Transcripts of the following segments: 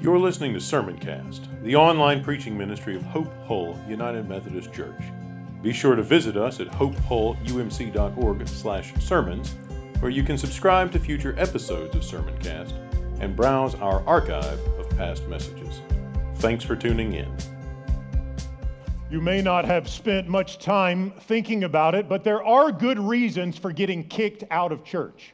You're listening to Sermoncast, the online preaching ministry of Hope Hull United Methodist Church. Be sure to visit us at hopehullumc.org/sermons, where you can subscribe to future episodes of Sermoncast and browse our archive of past messages. Thanks for tuning in. You may not have spent much time thinking about it, but there are good reasons for getting kicked out of church.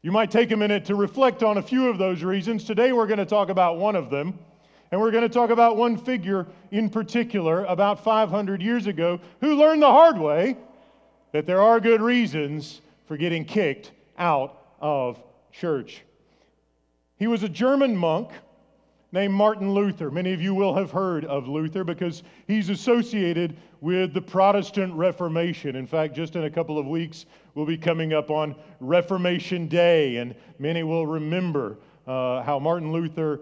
You might take a minute to reflect on a few of those reasons. Today we're going to talk about one of them, and we're going to talk about one figure in particular about 500 years ago who learned the hard way that there are good reasons for getting kicked out of church. He was a German monk named Martin Luther. Many of you will have heard of Luther because he's associated with the Protestant Reformation. In fact, just in a couple of weeks, we'll be coming up on Reformation Day, and many will remember uh, how Martin Luther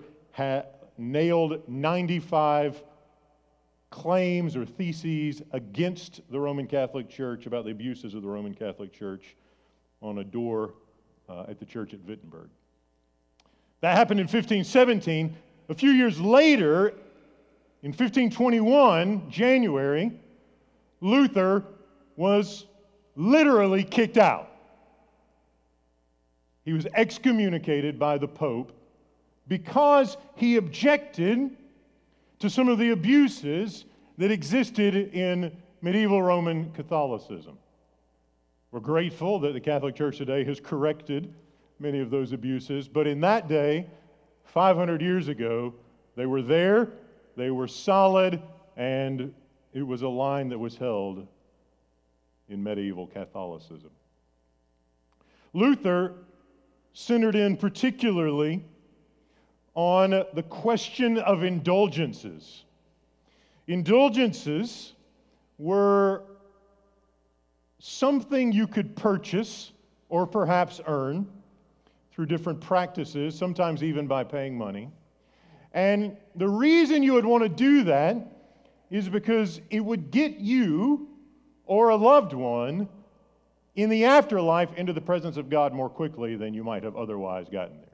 nailed 95 claims or theses against the Roman Catholic Church about the abuses of the Roman Catholic Church on a door uh, at the church at Wittenberg. That happened in 1517. A few years later, in 1521, January, Luther was literally kicked out. He was excommunicated by the Pope because he objected to some of the abuses that existed in medieval Roman Catholicism. We're grateful that the Catholic Church today has corrected many of those abuses, but in that day, 500 years ago, they were there, they were solid, and it was a line that was held in medieval Catholicism. Luther centered in particularly on the question of indulgences. Indulgences were something you could purchase or perhaps earn through different practices, sometimes even by paying money. And the reason you would want to do that is because it would get you or a loved one in the afterlife into the presence of God more quickly than you might have otherwise gotten there.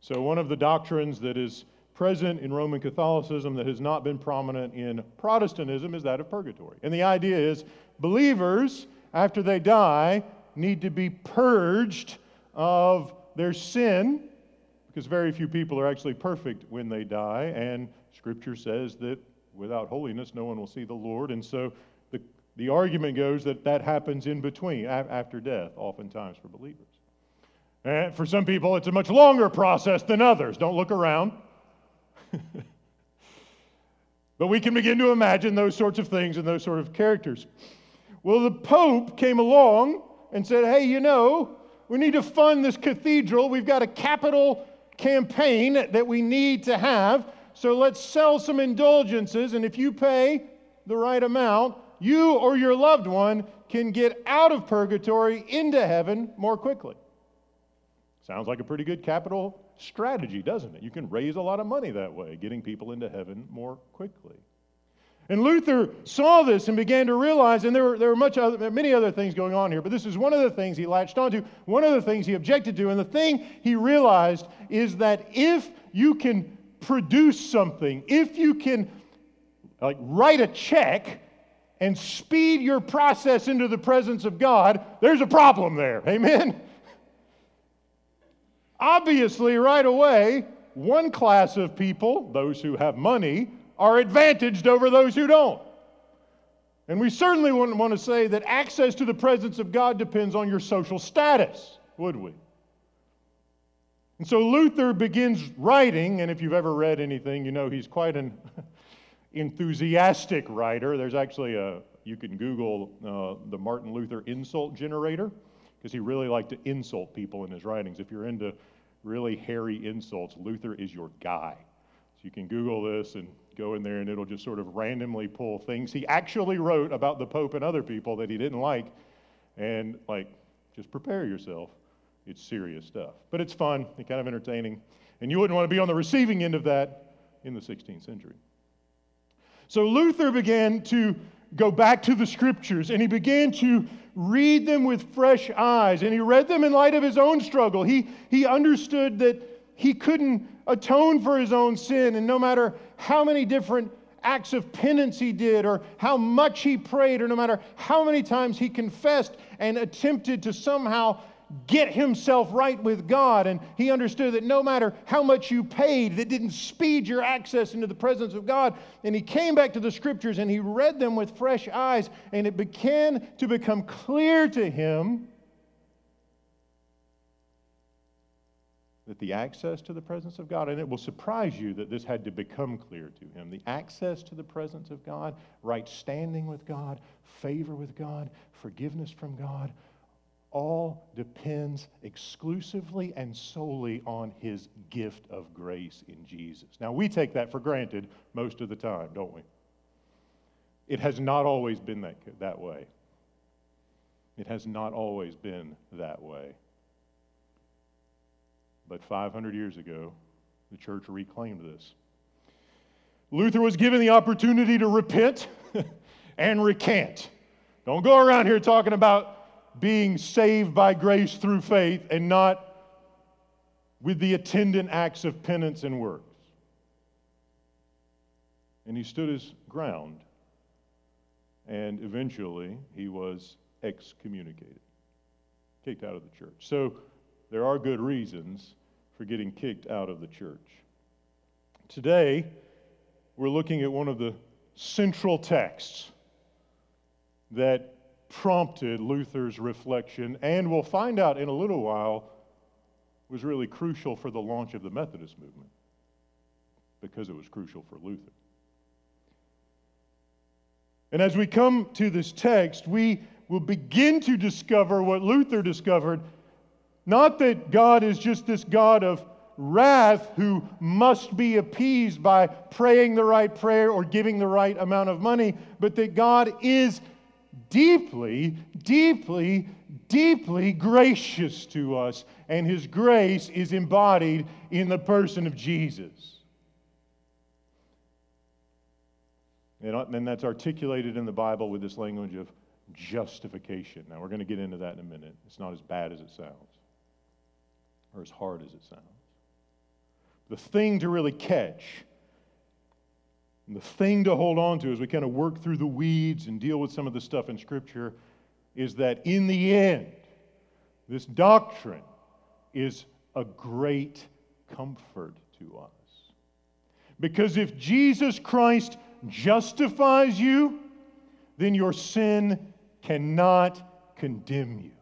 So, one of the doctrines that is present in Roman Catholicism that has not been prominent in Protestantism is that of purgatory. And the idea is believers, after they die, need to be purged of their sin, because very few people are actually perfect when they die, and Scripture says that without holiness, no one will see the Lord. And so the, argument goes that that happens in between, after death, oftentimes for believers. And for some people, it's a much longer process than others. Don't look around. but we can begin to imagine those sorts of things and those sort of characters. Well, the Pope came along and said, hey, you know, we need to fund this cathedral. We've got a capital campaign that we need to have. So let's sell some indulgences. And if you pay the right amount, you or your loved one can get out of purgatory into heaven more quickly. Sounds like a pretty good capital strategy, doesn't it? You can raise a lot of money that way, getting people into heaven more quickly. And Luther saw this and began to realize, and there were, there were much other, many other things going on here, but this is one of the things he latched onto, one of the things he objected to. And the thing he realized is that if you can produce something, if you can like write a check and speed your process into the presence of God, there's a problem there. Amen? Obviously, right away, one class of people, those who have money, are advantaged over those who don't. And we certainly wouldn't want to say that access to the presence of God depends on your social status, would we? And so Luther begins writing, and if you've ever read anything, you know he's quite an enthusiastic writer. There's actually a, you can Google uh, the Martin Luther insult generator, because he really liked to insult people in his writings. If you're into really hairy insults, Luther is your guy. So you can Google this and go in there and it'll just sort of randomly pull things he actually wrote about the Pope and other people that he didn't like. And, like, just prepare yourself. It's serious stuff. But it's fun and kind of entertaining. And you wouldn't want to be on the receiving end of that in the 16th century. So Luther began to go back to the scriptures and he began to read them with fresh eyes. And he read them in light of his own struggle. He, he understood that he couldn't atone for his own sin, and no matter how many different acts of penance he did, or how much he prayed, or no matter how many times he confessed and attempted to somehow get himself right with God. And he understood that no matter how much you paid, that didn't speed your access into the presence of God. And he came back to the scriptures and he read them with fresh eyes, and it began to become clear to him that the access to the presence of God, and it will surprise you that this had to become clear to him the access to the presence of God, right standing with God, favor with God, forgiveness from God, all depends exclusively and solely on his gift of grace in Jesus. Now, we take that for granted most of the time, don't we? It has not always been that, that way. It has not always been that way. But 500 years ago, the church reclaimed this. Luther was given the opportunity to repent and recant. Don't go around here talking about being saved by grace through faith and not with the attendant acts of penance and works. And he stood his ground. And eventually, he was excommunicated, kicked out of the church. So, there are good reasons for getting kicked out of the church. Today, we're looking at one of the central texts that prompted Luther's reflection, and we'll find out in a little while was really crucial for the launch of the Methodist movement because it was crucial for Luther. And as we come to this text, we will begin to discover what Luther discovered not that God is just this God of wrath who must be appeased by praying the right prayer or giving the right amount of money, but that God is deeply, deeply, deeply gracious to us, and His grace is embodied in the person of Jesus. And uh, that's articulated in the Bible with this language of justification. Now, we're going to get into that in a minute. It's not as bad as it sounds or as hard as it sounds. The thing to really catch, and the thing to hold on to as we kind of work through the weeds and deal with some of the stuff in Scripture, is that in the end, this doctrine is a great comfort to us. Because if Jesus Christ justifies you, then your sin cannot condemn you.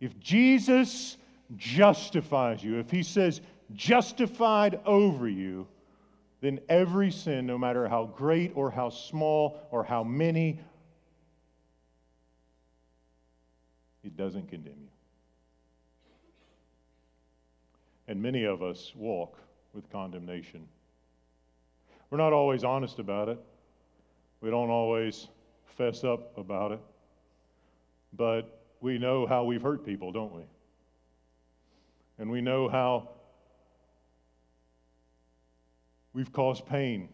If Jesus justifies you, if he says justified over you, then every sin, no matter how great or how small or how many, it doesn't condemn you. And many of us walk with condemnation. We're not always honest about it. We don't always fess up about it. But we know how we've hurt people, don't we? and we know how we've caused pain.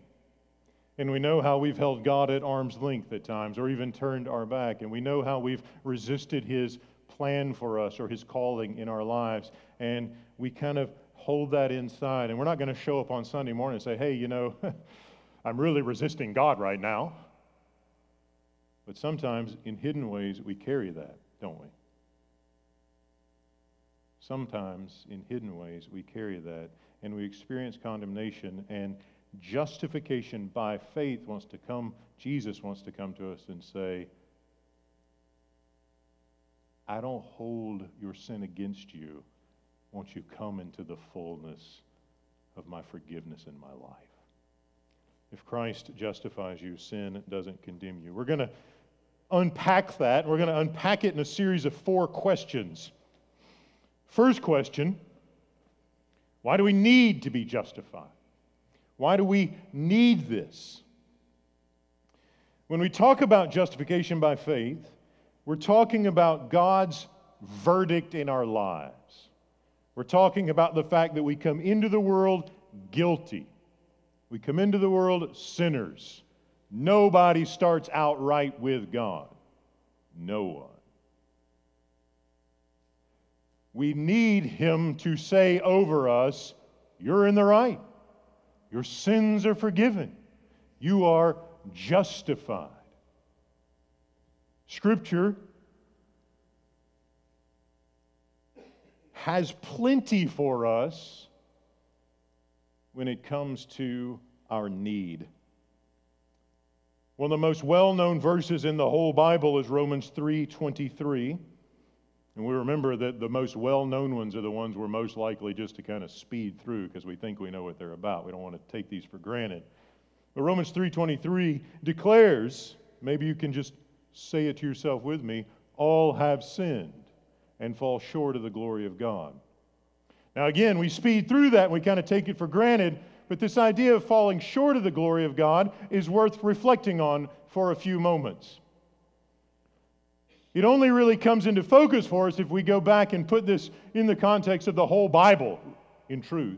And we know how we've held God at arm's length at times, or even turned our back. And we know how we've resisted His plan for us or His calling in our lives. And we kind of hold that inside. And we're not going to show up on Sunday morning and say, hey, you know, I'm really resisting God right now. But sometimes in hidden ways, we carry that, don't we? sometimes in hidden ways we carry that and we experience condemnation and justification by faith wants to come jesus wants to come to us and say i don't hold your sin against you. Won't you come into the fullness of my forgiveness in my life? If christ justifies you sin doesn't condemn you. We're going to unpack that we're going to unpack it in a series of four questions. First question why do we need to be justified? Why do we need this? When we talk about justification by faith, we're talking about God's verdict in our lives. We're talking about the fact that we come into the world guilty. We come into the world sinners. Nobody starts out right with God. No one. We need Him to say over us, You're in the right. Your sins are forgiven. You are justified. Scripture has plenty for us when it comes to our need. One of the most well-known verses in the whole Bible is Romans 3:23. And we remember that the most well-known ones are the ones we're most likely just to kind of speed through because we think we know what they're about. We don't want to take these for granted. But Romans 3:23 declares, maybe you can just say it to yourself with me, all have sinned and fall short of the glory of God. Now again, we speed through that and we kind of take it for granted, but this idea of falling short of the glory of God is worth reflecting on for a few moments. It only really comes into focus for us if we go back and put this in the context of the whole Bible, in truth.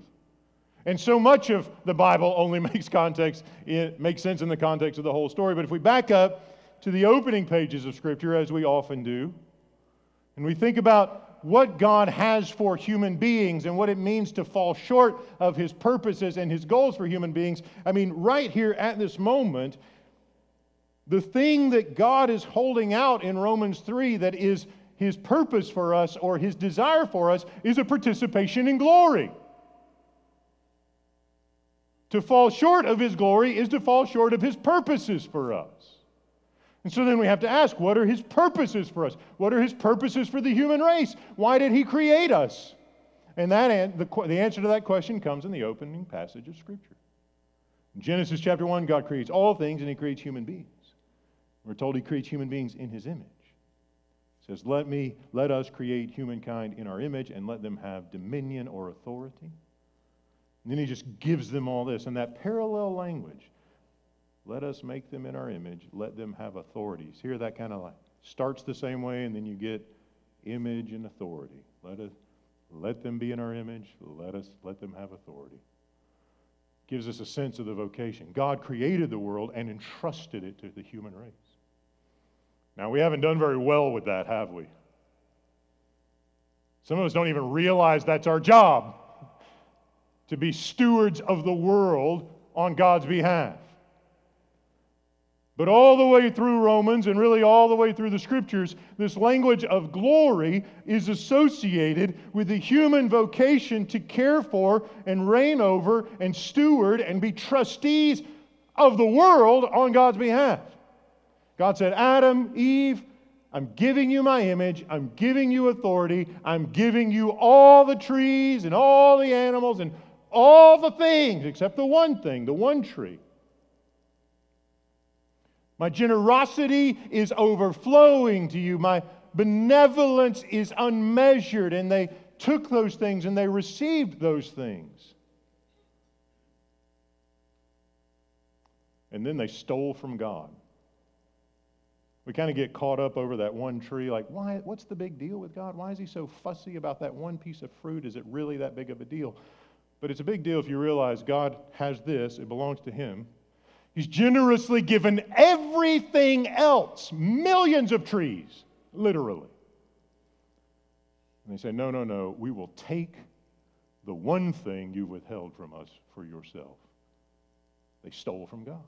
And so much of the Bible only makes context, it makes sense in the context of the whole story. But if we back up to the opening pages of Scripture, as we often do, and we think about what God has for human beings and what it means to fall short of His purposes and His goals for human beings, I mean, right here at this moment, the thing that God is holding out in Romans 3 that is his purpose for us or his desire for us is a participation in glory. To fall short of his glory is to fall short of his purposes for us. And so then we have to ask what are his purposes for us? What are his purposes for the human race? Why did he create us? And that, the, the answer to that question comes in the opening passage of Scripture. In Genesis chapter 1, God creates all things and he creates human beings. We're told he creates human beings in his image. He says, Let me, let us create humankind in our image and let them have dominion or authority. And then he just gives them all this. And that parallel language, let us make them in our image, let them have authorities. Here that kind of like starts the same way, and then you get image and authority. Let us let them be in our image, let us let them have authority gives us a sense of the vocation. God created the world and entrusted it to the human race. Now, we haven't done very well with that, have we? Some of us don't even realize that's our job to be stewards of the world on God's behalf. But all the way through Romans and really all the way through the scriptures, this language of glory is associated with the human vocation to care for and reign over and steward and be trustees of the world on God's behalf. God said, Adam, Eve, I'm giving you my image. I'm giving you authority. I'm giving you all the trees and all the animals and all the things except the one thing, the one tree. My generosity is overflowing to you. My benevolence is unmeasured. And they took those things and they received those things. And then they stole from God. We kind of get caught up over that one tree, like, why, what's the big deal with God? Why is he so fussy about that one piece of fruit? Is it really that big of a deal? But it's a big deal if you realize God has this, it belongs to him. He's generously given everything else, millions of trees, literally. And they say, No, no, no, we will take the one thing you withheld from us for yourself. They stole from God.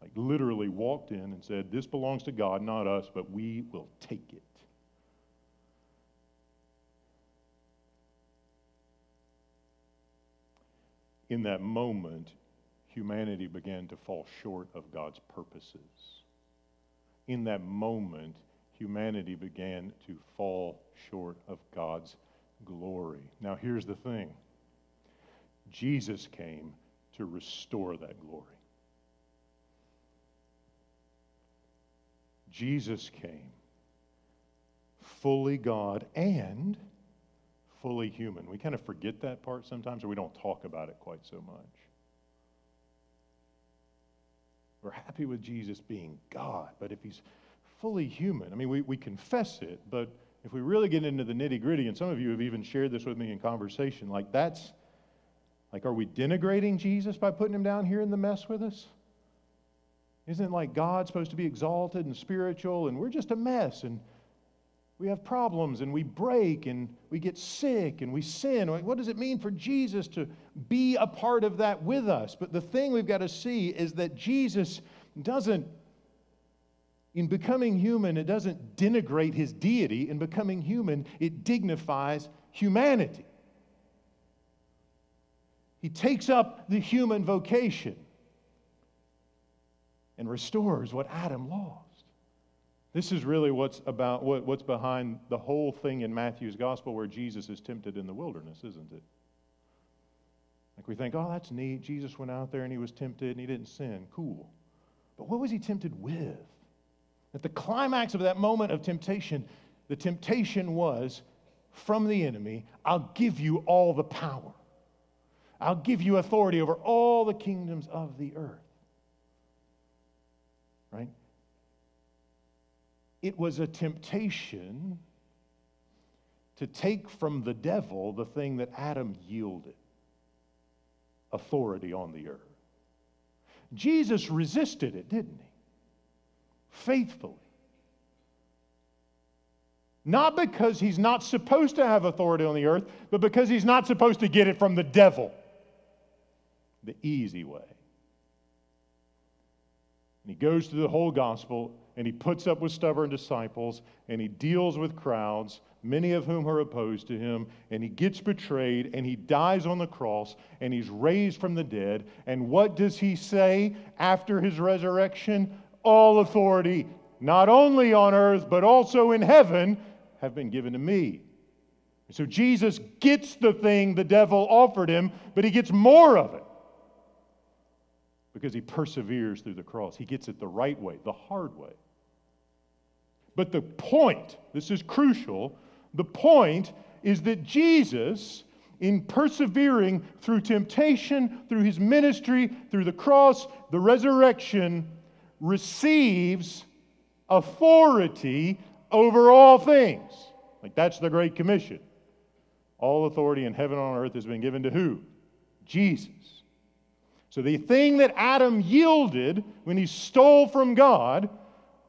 Like literally walked in and said, This belongs to God, not us, but we will take it. In that moment, humanity began to fall short of God's purposes. In that moment, humanity began to fall short of God's glory. Now, here's the thing Jesus came to restore that glory. Jesus came fully God and fully human. We kind of forget that part sometimes, or we don't talk about it quite so much. We're happy with Jesus being God, but if he's fully human, I mean, we, we confess it, but if we really get into the nitty gritty, and some of you have even shared this with me in conversation, like that's, like, are we denigrating Jesus by putting him down here in the mess with us? Isn't like God supposed to be exalted and spiritual, and we're just a mess? And We have problems and we break and we get sick and we sin. What does it mean for Jesus to be a part of that with us? But the thing we've got to see is that Jesus doesn't, in becoming human, it doesn't denigrate his deity. In becoming human, it dignifies humanity. He takes up the human vocation and restores what Adam lost. This is really what's about what, what's behind the whole thing in Matthew's gospel where Jesus is tempted in the wilderness, isn't it? Like we think, oh, that's neat. Jesus went out there and he was tempted and he didn't sin. Cool. But what was he tempted with? At the climax of that moment of temptation, the temptation was from the enemy, I'll give you all the power. I'll give you authority over all the kingdoms of the earth. Right? It was a temptation to take from the devil the thing that Adam yielded authority on the earth. Jesus resisted it, didn't he? Faithfully. Not because he's not supposed to have authority on the earth, but because he's not supposed to get it from the devil the easy way. And he goes through the whole gospel and he puts up with stubborn disciples and he deals with crowds, many of whom are opposed to him, and he gets betrayed and he dies on the cross and he's raised from the dead. And what does he say after his resurrection? All authority, not only on earth, but also in heaven, have been given to me. So Jesus gets the thing the devil offered him, but he gets more of it because he perseveres through the cross. He gets it the right way, the hard way. But the point, this is crucial, the point is that Jesus, in persevering through temptation, through his ministry, through the cross, the resurrection, receives authority over all things. Like that's the Great Commission. All authority in heaven and on earth has been given to who? Jesus. So the thing that Adam yielded when he stole from God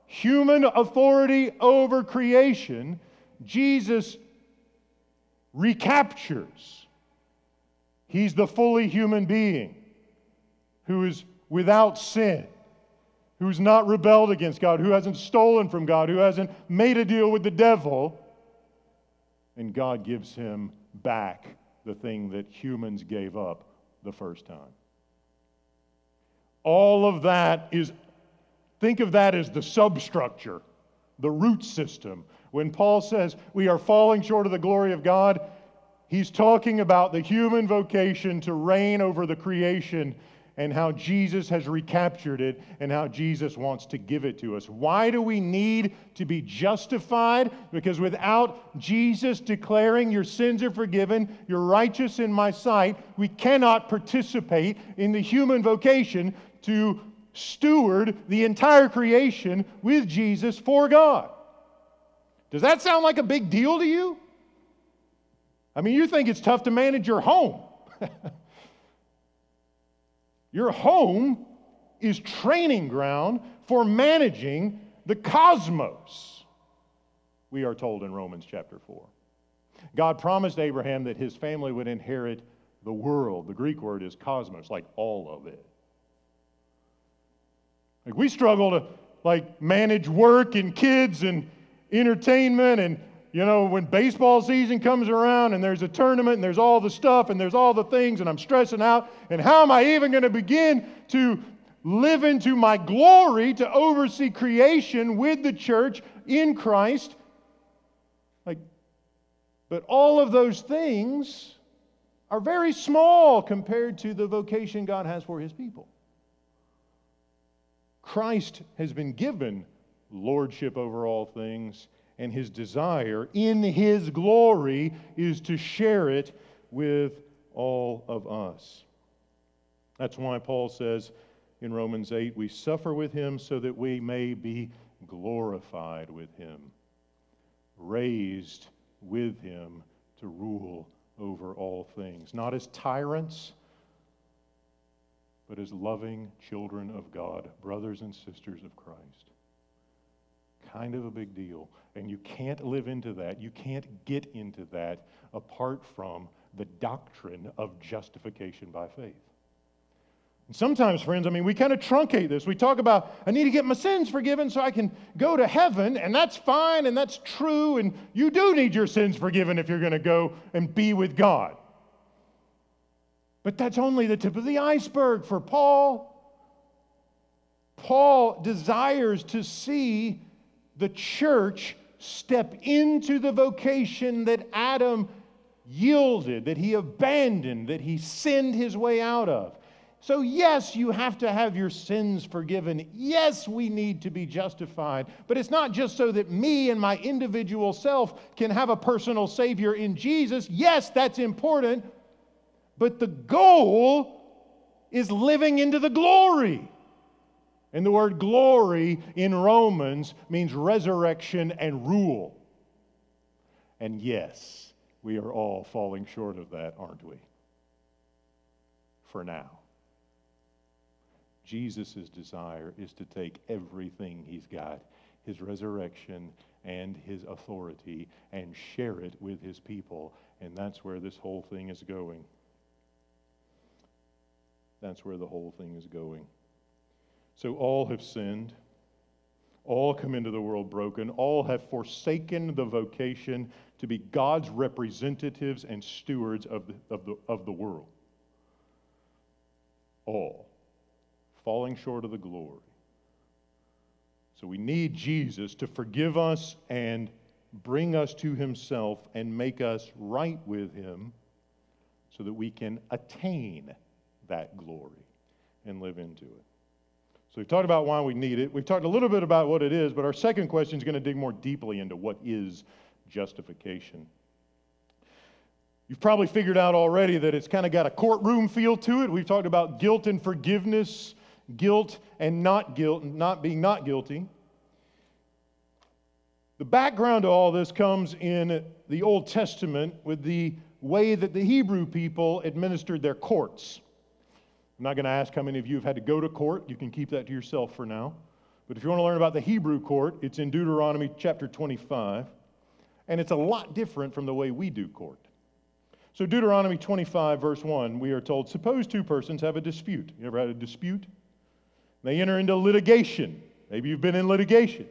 human authority over creation, Jesus recaptures. He's the fully human being who is without sin, who's not rebelled against God, who hasn't stolen from God, who hasn't made a deal with the devil. And God gives him back the thing that humans gave up the first time. All of that is Think of that as the substructure, the root system. When Paul says we are falling short of the glory of God, he's talking about the human vocation to reign over the creation and how Jesus has recaptured it and how Jesus wants to give it to us. Why do we need to be justified? Because without Jesus declaring your sins are forgiven, you're righteous in my sight, we cannot participate in the human vocation to steward the entire creation with Jesus for God. Does that sound like a big deal to you? I mean, you think it's tough to manage your home. your home is training ground for managing the cosmos, we are told in Romans chapter 4. God promised Abraham that his family would inherit the world. The Greek word is cosmos, like all of it. Like we struggle to like manage work and kids and entertainment and you know when baseball season comes around and there's a tournament and there's all the stuff and there's all the things and I'm stressing out and how am I even going to begin to live into my glory to oversee creation with the church in Christ like but all of those things are very small compared to the vocation God has for his people. Christ has been given lordship over all things, and his desire in his glory is to share it with all of us. That's why Paul says in Romans 8, we suffer with him so that we may be glorified with him, raised with him to rule over all things, not as tyrants but as loving children of God, brothers and sisters of Christ. kind of a big deal. And you can't live into that, you can't get into that apart from the doctrine of justification by faith. And sometimes, friends, I mean, we kind of truncate this. We talk about, I need to get my sins forgiven so I can go to heaven, and that's fine and that's true, and you do need your sins forgiven if you're going to go and be with God. But that's only the tip of the iceberg for Paul. Paul desires to see the church step into the vocation that Adam yielded, that he abandoned, that he sinned his way out of. So, yes, you have to have your sins forgiven. Yes, we need to be justified. But it's not just so that me and my individual self can have a personal Savior in Jesus. Yes, that's important. But the goal is living into the glory. And the word glory in Romans means resurrection and rule. And yes, we are all falling short of that, aren't we? For now. Jesus' desire is to take everything he's got, his resurrection and his authority, and share it with his people. And that's where this whole thing is going. That's where the whole thing is going. So all have sinned. All come into the world broken. All have forsaken the vocation to be God's representatives and stewards of the, of the, of the world. All falling short of the glory. So we need Jesus to forgive us and bring us to himself and make us right with him so that we can attain that glory and live into it. So we've talked about why we need it. We've talked a little bit about what it is, but our second question is going to dig more deeply into what is justification. You've probably figured out already that it's kind of got a courtroom feel to it. We've talked about guilt and forgiveness guilt and not guilt, not being not guilty. The background to all this comes in the Old Testament with the way that the Hebrew people administered their courts. I'm not going to ask how many of you have had to go to court. You can keep that to yourself for now. But if you want to learn about the Hebrew court, it's in Deuteronomy chapter 25. And it's a lot different from the way we do court. So, Deuteronomy 25, verse 1, we are told, Suppose two persons have a dispute. You ever had a dispute? They enter into litigation. Maybe you've been in litigation.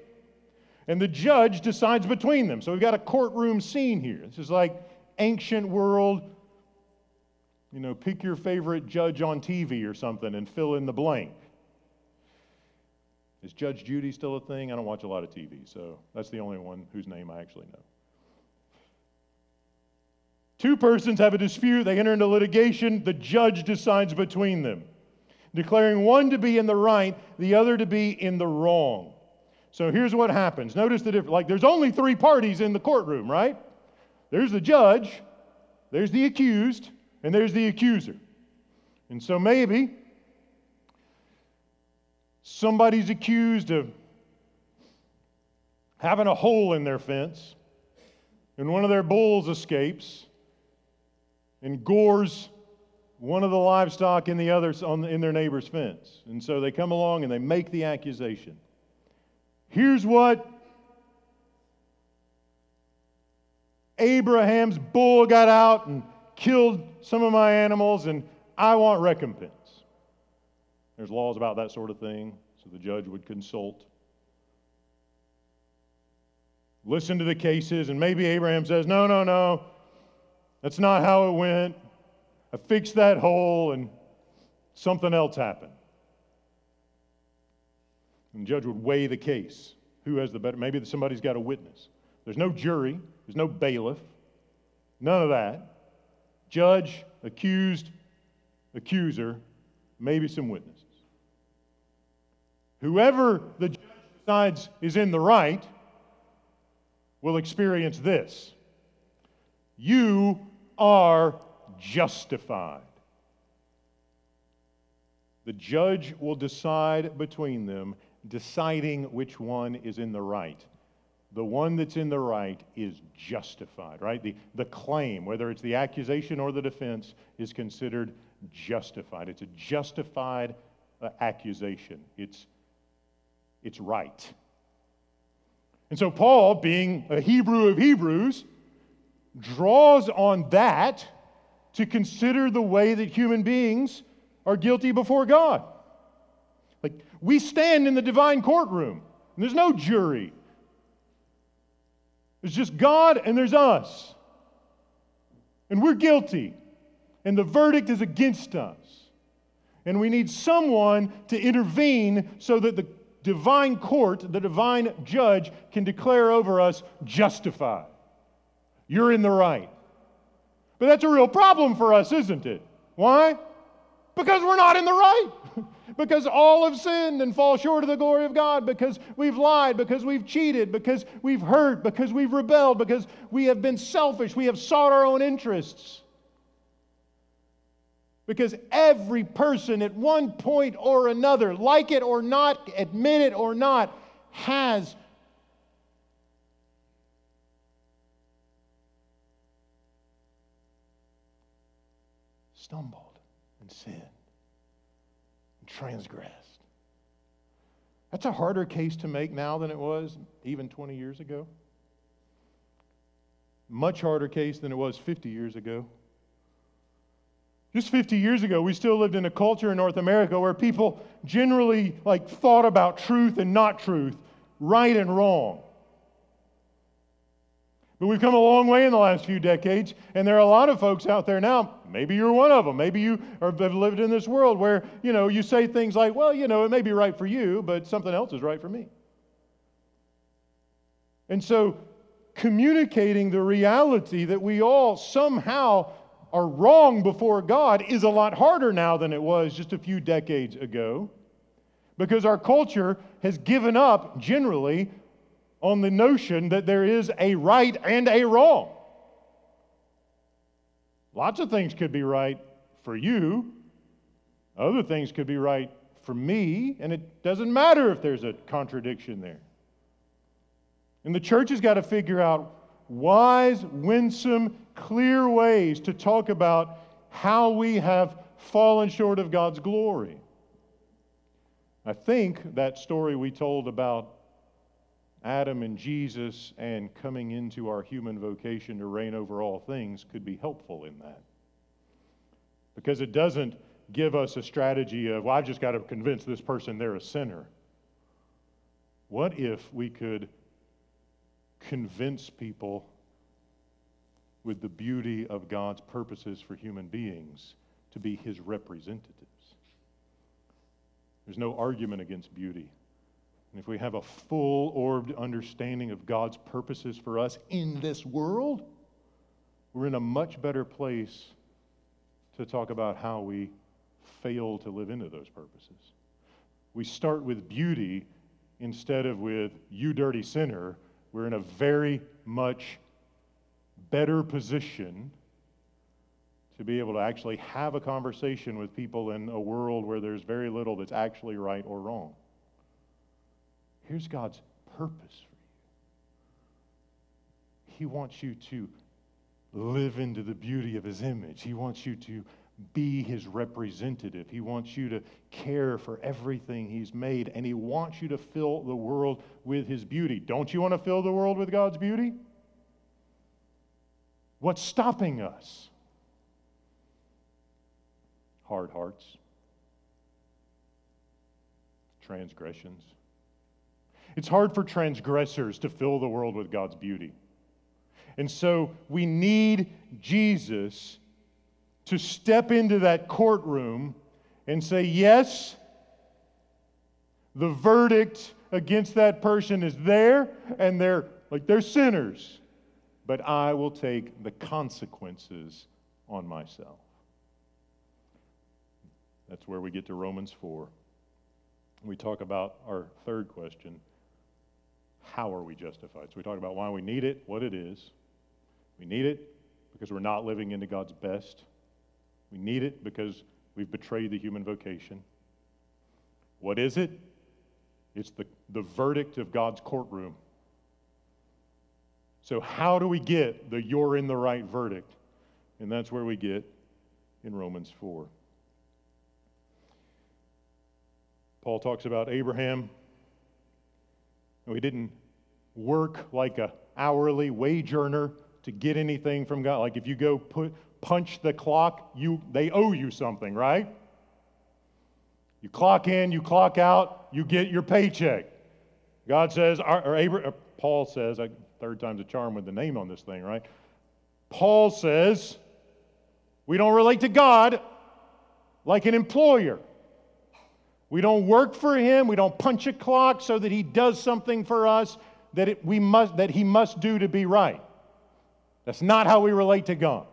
And the judge decides between them. So we've got a courtroom scene here. This is like ancient world. You know, pick your favorite judge on TV or something and fill in the blank. Is Judge Judy still a thing? I don't watch a lot of TV, so that's the only one whose name I actually know. Two persons have a dispute, they enter into litigation, the judge decides between them declaring one to be in the right, the other to be in the wrong. So here's what happens. Notice the difference. Like there's only three parties in the courtroom, right? There's the judge, there's the accused, and there's the accuser. And so maybe somebody's accused of having a hole in their fence, and one of their bulls escapes and gores one of the livestock in the others on in their neighbor's fence. And so they come along and they make the accusation. Here's what Abraham's bull got out and killed some of my animals, and I want recompense. There's laws about that sort of thing, so the judge would consult. Listen to the cases, and maybe Abraham says, No, no, no, that's not how it went. I fixed that hole and something else happened. And the judge would weigh the case. Who has the better? Maybe somebody's got a witness. There's no jury, there's no bailiff, none of that. Judge, accused, accuser, maybe some witnesses. Whoever the judge decides is in the right will experience this. You are justified. The judge will decide between them, deciding which one is in the right. The one that's in the right is justified, right? The, the claim, whether it's the accusation or the defense, is considered justified. It's a justified uh, accusation, it's, it's right. And so, Paul, being a Hebrew of Hebrews, draws on that to consider the way that human beings are guilty before God. Like, we stand in the divine courtroom, and there's no jury. There's just God and there's us. And we're guilty. And the verdict is against us. And we need someone to intervene so that the divine court, the divine judge, can declare over us justified. You're in the right. But that's a real problem for us, isn't it? Why? Because we're not in the right. because all have sinned and fall short of the glory of God, because we've lied, because we've cheated, because we've hurt, because we've rebelled, because we have been selfish, we have sought our own interests. Because every person at one point or another, like it or not, admit it or not, has stumbled transgressed. That's a harder case to make now than it was even 20 years ago. Much harder case than it was 50 years ago. Just 50 years ago, we still lived in a culture in North America where people generally like thought about truth and not truth, right and wrong. But we've come a long way in the last few decades, and there are a lot of folks out there now. Maybe you're one of them. Maybe you have lived in this world where, you know, you say things like, well, you know, it may be right for you, but something else is right for me. And so communicating the reality that we all somehow are wrong before God is a lot harder now than it was just a few decades ago because our culture has given up generally on the notion that there is a right and a wrong. Lots of things could be right for you, other things could be right for me, and it doesn't matter if there's a contradiction there. And the church has got to figure out wise, winsome, clear ways to talk about how we have fallen short of God's glory. I think that story we told about Adam and Jesus and coming into our human vocation to reign over all things could be helpful in that. Because it doesn't give us a strategy of, well, I've just got to convince this person they're a sinner. What if we could convince people with the beauty of God's purposes for human beings to be his representatives. There's no argument against beauty. And if we have a full orbed understanding of God's purposes for us in this world, we're in a much better place to talk about how we fail to live into those purposes. We start with beauty instead of with you dirty sinner. We're in a very much better position to be able to actually have a conversation with people in a world where there's very little that's actually right or wrong. Here's God's purpose for you He wants you to live into the beauty of His image, He wants you to be His representative, He wants you to care for everything He's made, and He wants you to fill the world with His beauty. Don't you want to fill the world with God's beauty? What's stopping us? Hard hearts, transgressions. It's hard for transgressors to fill the world with God's beauty. And so we need Jesus to step into that courtroom and say, Yes, the verdict against that person is there, and they're like they're sinners but I will take the consequences on myself. That's where we get to Romans 4. We talk about our third question how are we justified? So we talk about why we need it, what it is. We need it because we're not living into God's best. We need it because we've betrayed the human vocation. What is it? It's the, the verdict of God's courtroom. So, how do we get the you're in the right verdict? And that's where we get in Romans 4. Paul talks about Abraham. And we didn't work like a hourly wage earner to get anything from God. Like if you go put punch the clock, you they owe you something, right? You clock in, you clock out, you get your paycheck. God says, or, Paul says, third time's a charm with the name on this thing, right? Paul says, we don't relate to God like an employer. We don't work for him. We don't punch a clock so that he does something for us that, it, we must, that he must do to be right. That's not how we relate to God.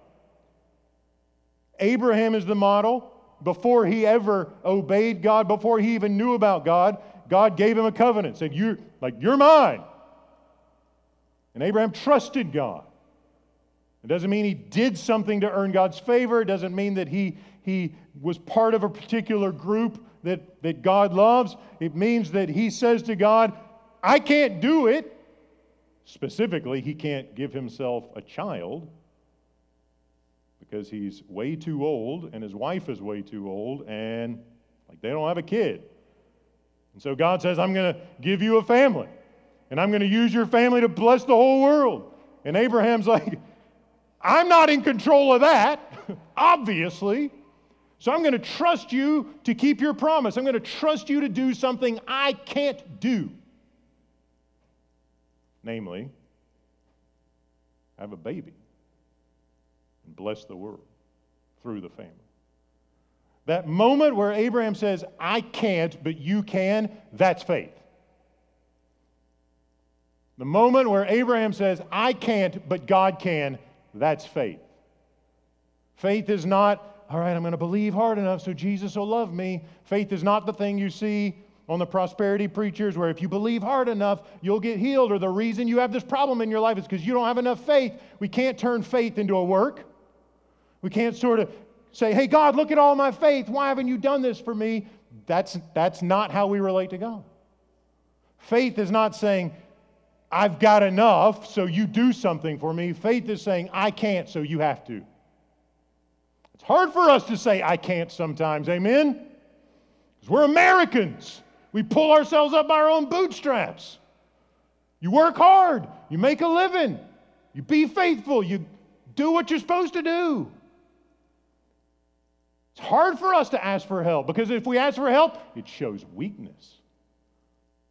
Abraham is the model. Before he ever obeyed God, before he even knew about God, God gave him a covenant, said, You're like, you're mine. And Abraham trusted God. It doesn't mean he did something to earn God's favor. It doesn't mean that he, he was part of a particular group that, that God loves. It means that he says to God, I can't do it. Specifically, he can't give himself a child because he's way too old and his wife is way too old and like they don't have a kid. And so God says, I'm going to give you a family and I'm going to use your family to bless the whole world. And Abraham's like, I'm not in control of that, obviously. So I'm going to trust you to keep your promise. I'm going to trust you to do something I can't do. Namely, have a baby and bless the world through the family. That moment where Abraham says, I can't, but you can, that's faith. The moment where Abraham says, I can't, but God can, that's faith. Faith is not all right, I'm going to believe hard enough so Jesus will love me. Faith is not the thing you see on the prosperity preachers where if you believe hard enough, you'll get healed, or the reason you have this problem in your life is because you don't have enough faith. We can't turn faith into a work. We can't sort of say, hey, God, look at all my faith. Why haven't you done this for me? That's, that's not how we relate to God. Faith is not saying, I've got enough, so you do something for me. Faith is saying, I can't, so you have to. It's hard for us to say, I can't sometimes, amen? Because we're Americans. We pull ourselves up by our own bootstraps. You work hard, you make a living, you be faithful, you do what you're supposed to do. It's hard for us to ask for help because if we ask for help, it shows weakness,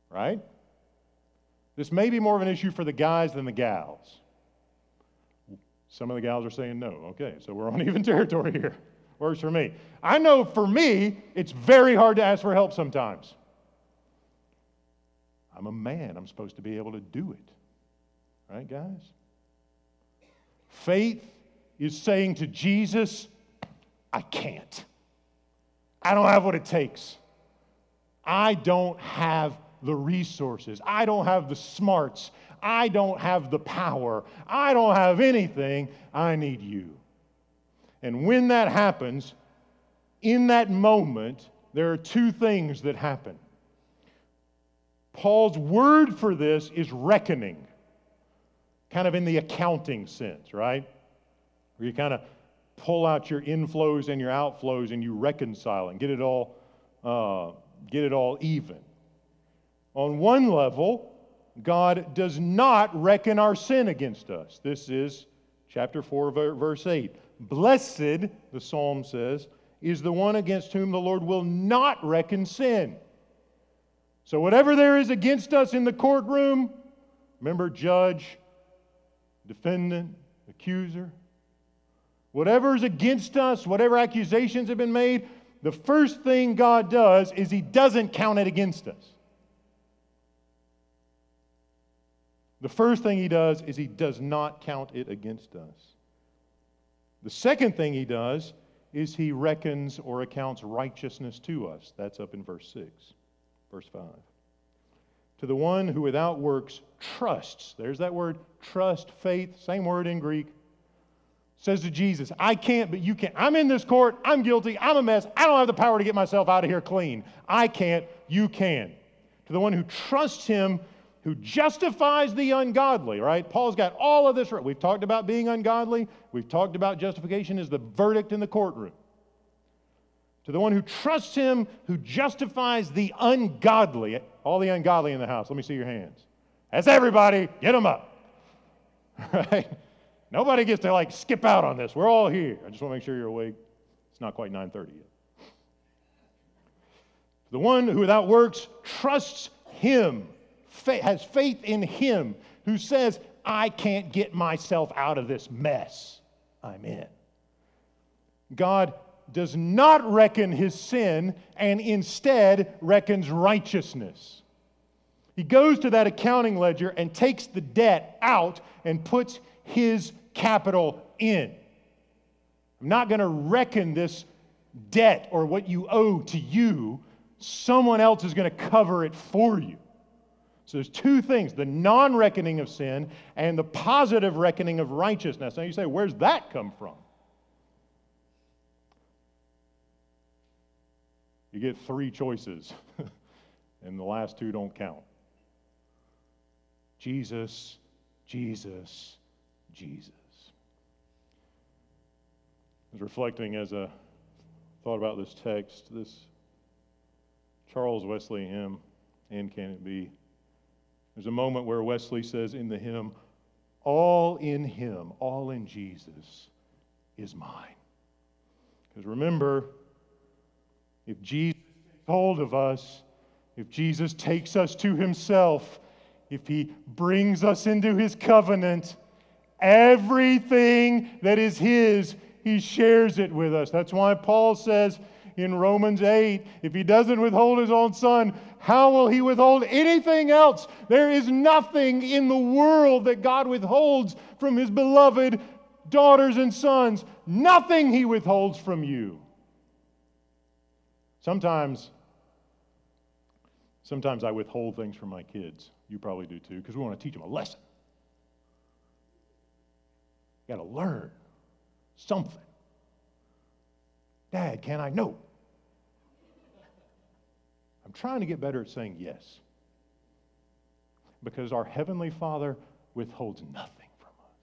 right? This may be more of an issue for the guys than the gals. Some of the gals are saying no. Okay, so we're on even territory here. Works for me. I know for me, it's very hard to ask for help sometimes. I'm a man, I'm supposed to be able to do it. Right, guys? Faith is saying to Jesus, I can't. I don't have what it takes. I don't have the resources. I don't have the smarts. I don't have the power. I don't have anything. I need you. And when that happens, in that moment, there are two things that happen. Paul's word for this is reckoning, kind of in the accounting sense, right? Where you kind of pull out your inflows and your outflows and you reconcile and get it all, uh, get it all even. On one level, God does not reckon our sin against us. This is chapter 4, verse 8. Blessed, the psalm says, is the one against whom the Lord will not reckon sin. So, whatever there is against us in the courtroom, remember, judge, defendant, accuser, whatever is against us, whatever accusations have been made, the first thing God does is He doesn't count it against us. The first thing he does is he does not count it against us. The second thing he does is he reckons or accounts righteousness to us. That's up in verse 6, verse 5. To the one who without works trusts, there's that word trust, faith, same word in Greek, says to Jesus, I can't, but you can. I'm in this court. I'm guilty. I'm a mess. I don't have the power to get myself out of here clean. I can't. You can. To the one who trusts him who justifies the ungodly, right? Paul's got all of this. We've talked about being ungodly. We've talked about justification as the verdict in the courtroom. To the one who trusts him, who justifies the ungodly, all the ungodly in the house, let me see your hands. That's everybody. Get them up. Right? Nobody gets to like skip out on this. We're all here. I just want to make sure you're awake. It's not quite 9:30 yet. The one who without works trusts him, has faith in him, who says, I can't get myself out of this mess I'm in. God does not reckon his sin and instead reckons righteousness. He goes to that accounting ledger and takes the debt out and puts his capital in. I'm not going to reckon this debt or what you owe to you. Someone else is going to cover it for you. So there's two things the non reckoning of sin and the positive reckoning of righteousness. Now you say, where's that come from? You get three choices, and the last two don't count. Jesus, Jesus, Jesus. I was reflecting as I thought about this text, this Charles Wesley hymn, and can it be? There's a moment where Wesley says in the hymn, All in Him, all in Jesus is mine. Because remember, if Jesus takes hold of us, if Jesus takes us to Himself, if He brings us into His covenant, everything that is His, He shares it with us. That's why Paul says in Romans 8 if He doesn't withhold His own Son, how will He withhold anything else? There is nothing in the world that God withholds from His beloved daughters and sons. Nothing He withholds from you. Sometimes, sometimes I withhold things from my kids. You probably do too, because we want to teach them a lesson. You got to learn something. Dad, can I? No. I'm trying to get better at saying yes. Because our Heavenly Father withholds nothing from us.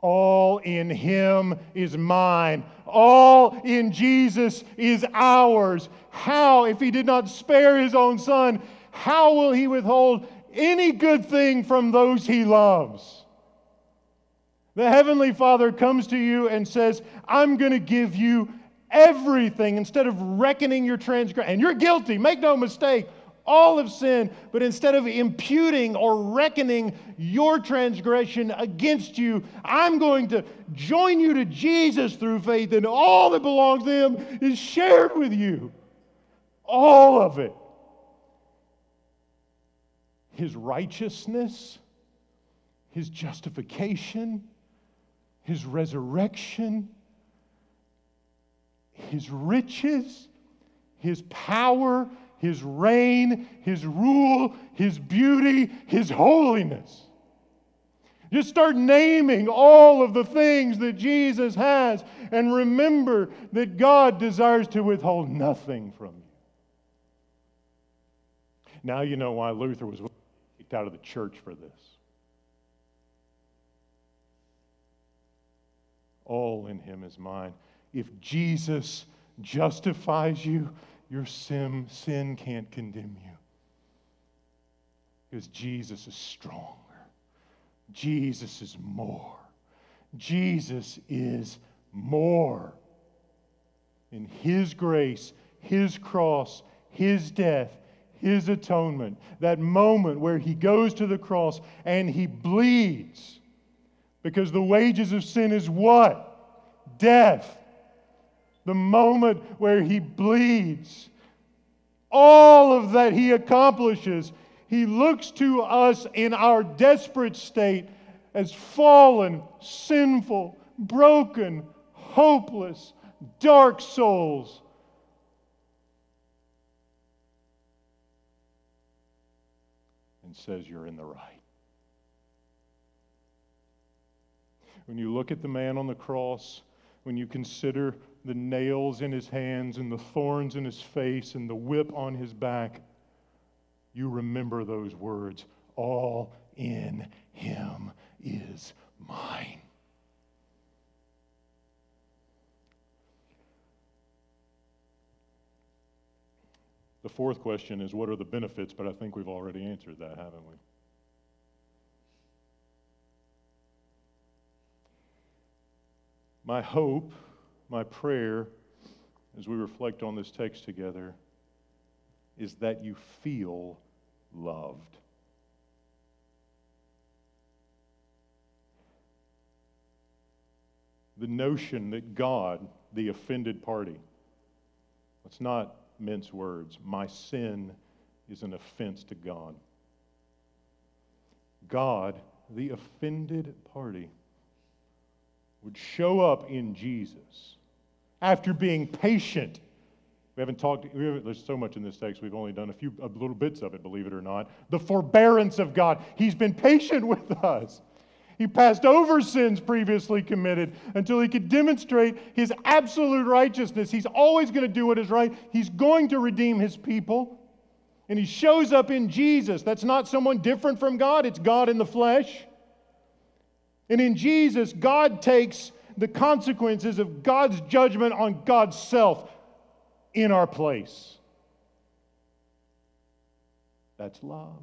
All in Him is mine. All in Jesus is ours. How, if He did not spare His own Son, how will he withhold any good thing from those he loves? The Heavenly Father comes to you and says, I'm going to give you everything instead of reckoning your transgression. And you're guilty, make no mistake. All of sin, but instead of imputing or reckoning your transgression against you, I'm going to join you to Jesus through faith, and all that belongs to Him is shared with you. All of it his righteousness, his justification, his resurrection, his riches, his power, his reign, his rule, his beauty, his holiness. Just start naming all of the things that Jesus has and remember that God desires to withhold nothing from you. Now you know why Luther was kicked out of the church for this. All in him is mine. If Jesus justifies you, your sin, sin can't condemn you. Because Jesus is stronger. Jesus is more. Jesus is more. In His grace, His cross, His death, his atonement, that moment where he goes to the cross and he bleeds. Because the wages of sin is what? Death. The moment where he bleeds. All of that he accomplishes, he looks to us in our desperate state as fallen, sinful, broken, hopeless, dark souls and says you're in the right. When you look at the man on the cross, when you consider the nails in his hands and the thorns in his face and the whip on his back, you remember those words all in him is mine. The fourth question is what are the benefits? But I think we've already answered that, haven't we? My hope, my prayer, as we reflect on this text together, is that you feel loved. The notion that God, the offended party, let's not mince words, my sin is an offense to God. God, the offended party, would show up in Jesus after being patient. We haven't talked, we haven't, there's so much in this text, we've only done a few a little bits of it, believe it or not. The forbearance of God. He's been patient with us. He passed over sins previously committed until he could demonstrate his absolute righteousness. He's always going to do what is right, he's going to redeem his people. And he shows up in Jesus. That's not someone different from God, it's God in the flesh. And in Jesus, God takes the consequences of God's judgment on God's self in our place. That's love.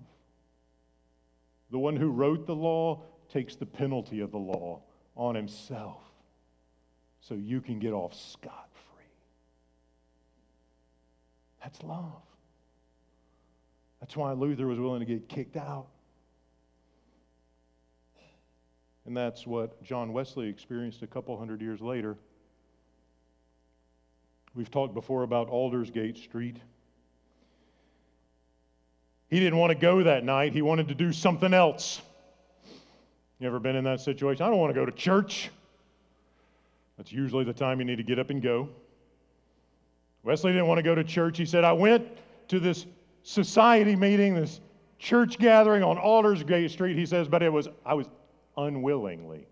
The one who wrote the law takes the penalty of the law on himself so you can get off scot free. That's love. That's why Luther was willing to get kicked out. And that's what John Wesley experienced a couple hundred years later. We've talked before about Aldersgate Street. He didn't want to go that night, he wanted to do something else. You ever been in that situation? I don't want to go to church. That's usually the time you need to get up and go. Wesley didn't want to go to church. He said, I went to this society meeting, this church gathering on Aldersgate Street. He says, but it was, I was unwillingly.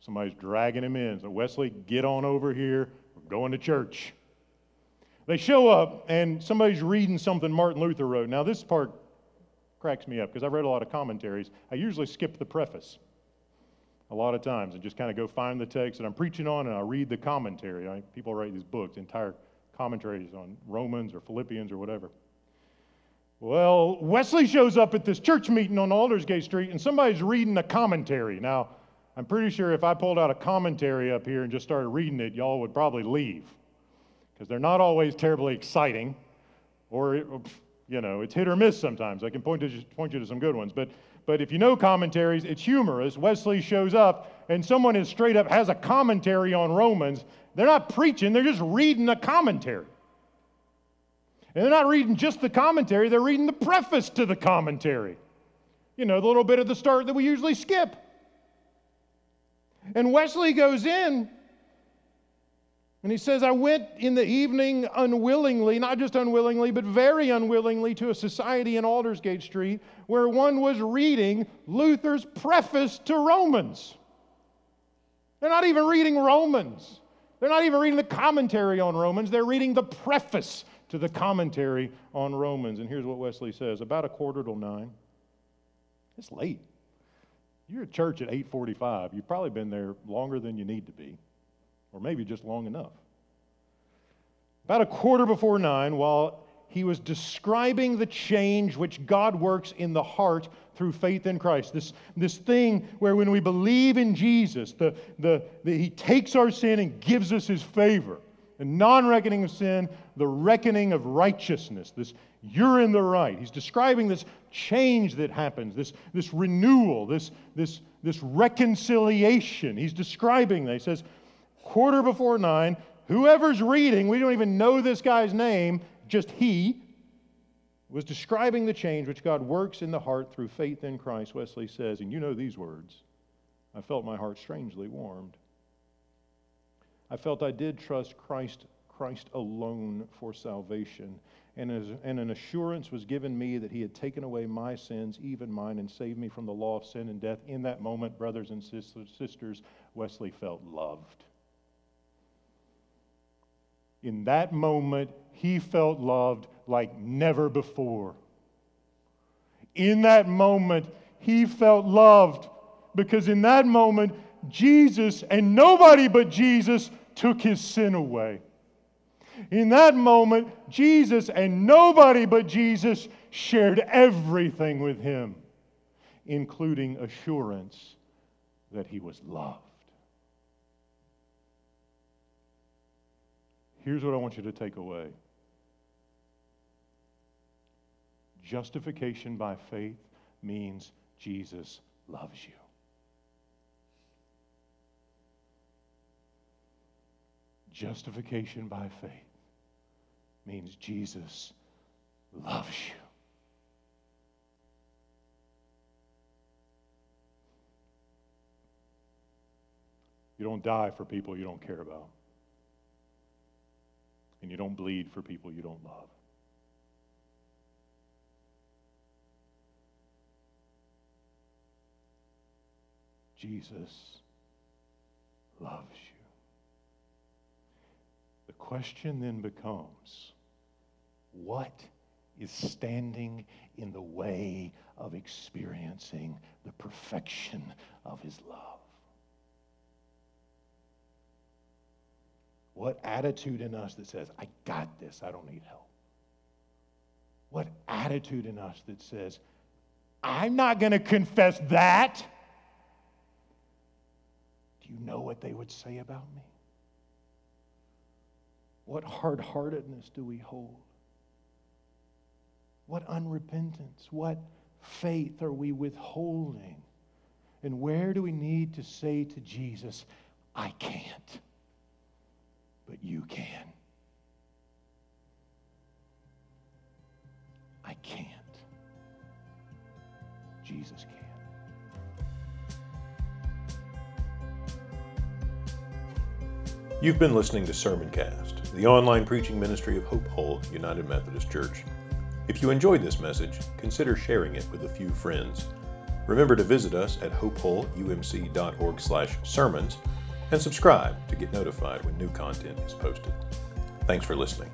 Somebody's dragging him in. So, Wesley, get on over here. We're going to church. They show up, and somebody's reading something Martin Luther wrote. Now, this part cracks me up because I've read a lot of commentaries. I usually skip the preface a lot of times and just kind of go find the text that I'm preaching on and I read the commentary. I, people write these books, entire commentaries on Romans or Philippians or whatever. Well, Wesley shows up at this church meeting on Aldersgate Street, and somebody's reading a commentary. Now, I'm pretty sure if I pulled out a commentary up here and just started reading it, y'all would probably leave because they're not always terribly exciting, or you know, it's hit or miss sometimes. I can point, to, point you to some good ones, but but if you know commentaries, it's humorous. Wesley shows up, and someone is straight up has a commentary on Romans. They're not preaching; they're just reading a commentary. And they're not reading just the commentary, they're reading the preface to the commentary. You know, the little bit at the start that we usually skip. And Wesley goes in and he says, I went in the evening unwillingly, not just unwillingly, but very unwillingly to a society in Aldersgate Street where one was reading Luther's preface to Romans. They're not even reading Romans. They're not even reading the commentary on Romans. They're reading the preface to the commentary on Romans. And here's what Wesley says about a quarter till nine. It's late. You're at church at 8:45. You've probably been there longer than you need to be, or maybe just long enough. About a quarter before nine, while he was describing the change which God works in the heart through faith in Christ. This, this thing where when we believe in Jesus, the, the, the, he takes our sin and gives us his favor. The non reckoning of sin, the reckoning of righteousness. This you're in the right. He's describing this change that happens, this, this renewal, this, this, this reconciliation. He's describing that. He says, quarter before nine, whoever's reading, we don't even know this guy's name, just he, was describing the change which God works in the heart through faith in Christ. Wesley says, and you know these words I felt my heart strangely warmed. I felt I did trust Christ, Christ alone for salvation. And, as, and an assurance was given me that he had taken away my sins, even mine, and saved me from the law of sin and death. In that moment, brothers and sisters, Wesley felt loved. In that moment, he felt loved like never before. In that moment, he felt loved because in that moment, Jesus and nobody but Jesus took his sin away. In that moment, Jesus and nobody but Jesus shared everything with him, including assurance that he was loved. Here's what I want you to take away justification by faith means Jesus loves you. Justification by faith means Jesus loves you. You don't die for people you don't care about. And you don't bleed for people you don't love. Jesus loves you. Question then becomes what is standing in the way of experiencing the perfection of his love? What attitude in us that says, I got this, I don't need help? What attitude in us that says, I'm not going to confess that? Do you know what they would say about me? What hard heartedness do we hold? What unrepentance? What faith are we withholding? And where do we need to say to Jesus, I can't, but you can? I can't. Jesus can. You've been listening to Sermoncast, the online preaching ministry of Hope Hull United Methodist Church. If you enjoyed this message, consider sharing it with a few friends. Remember to visit us at hopehullumc.org/sermons and subscribe to get notified when new content is posted. Thanks for listening.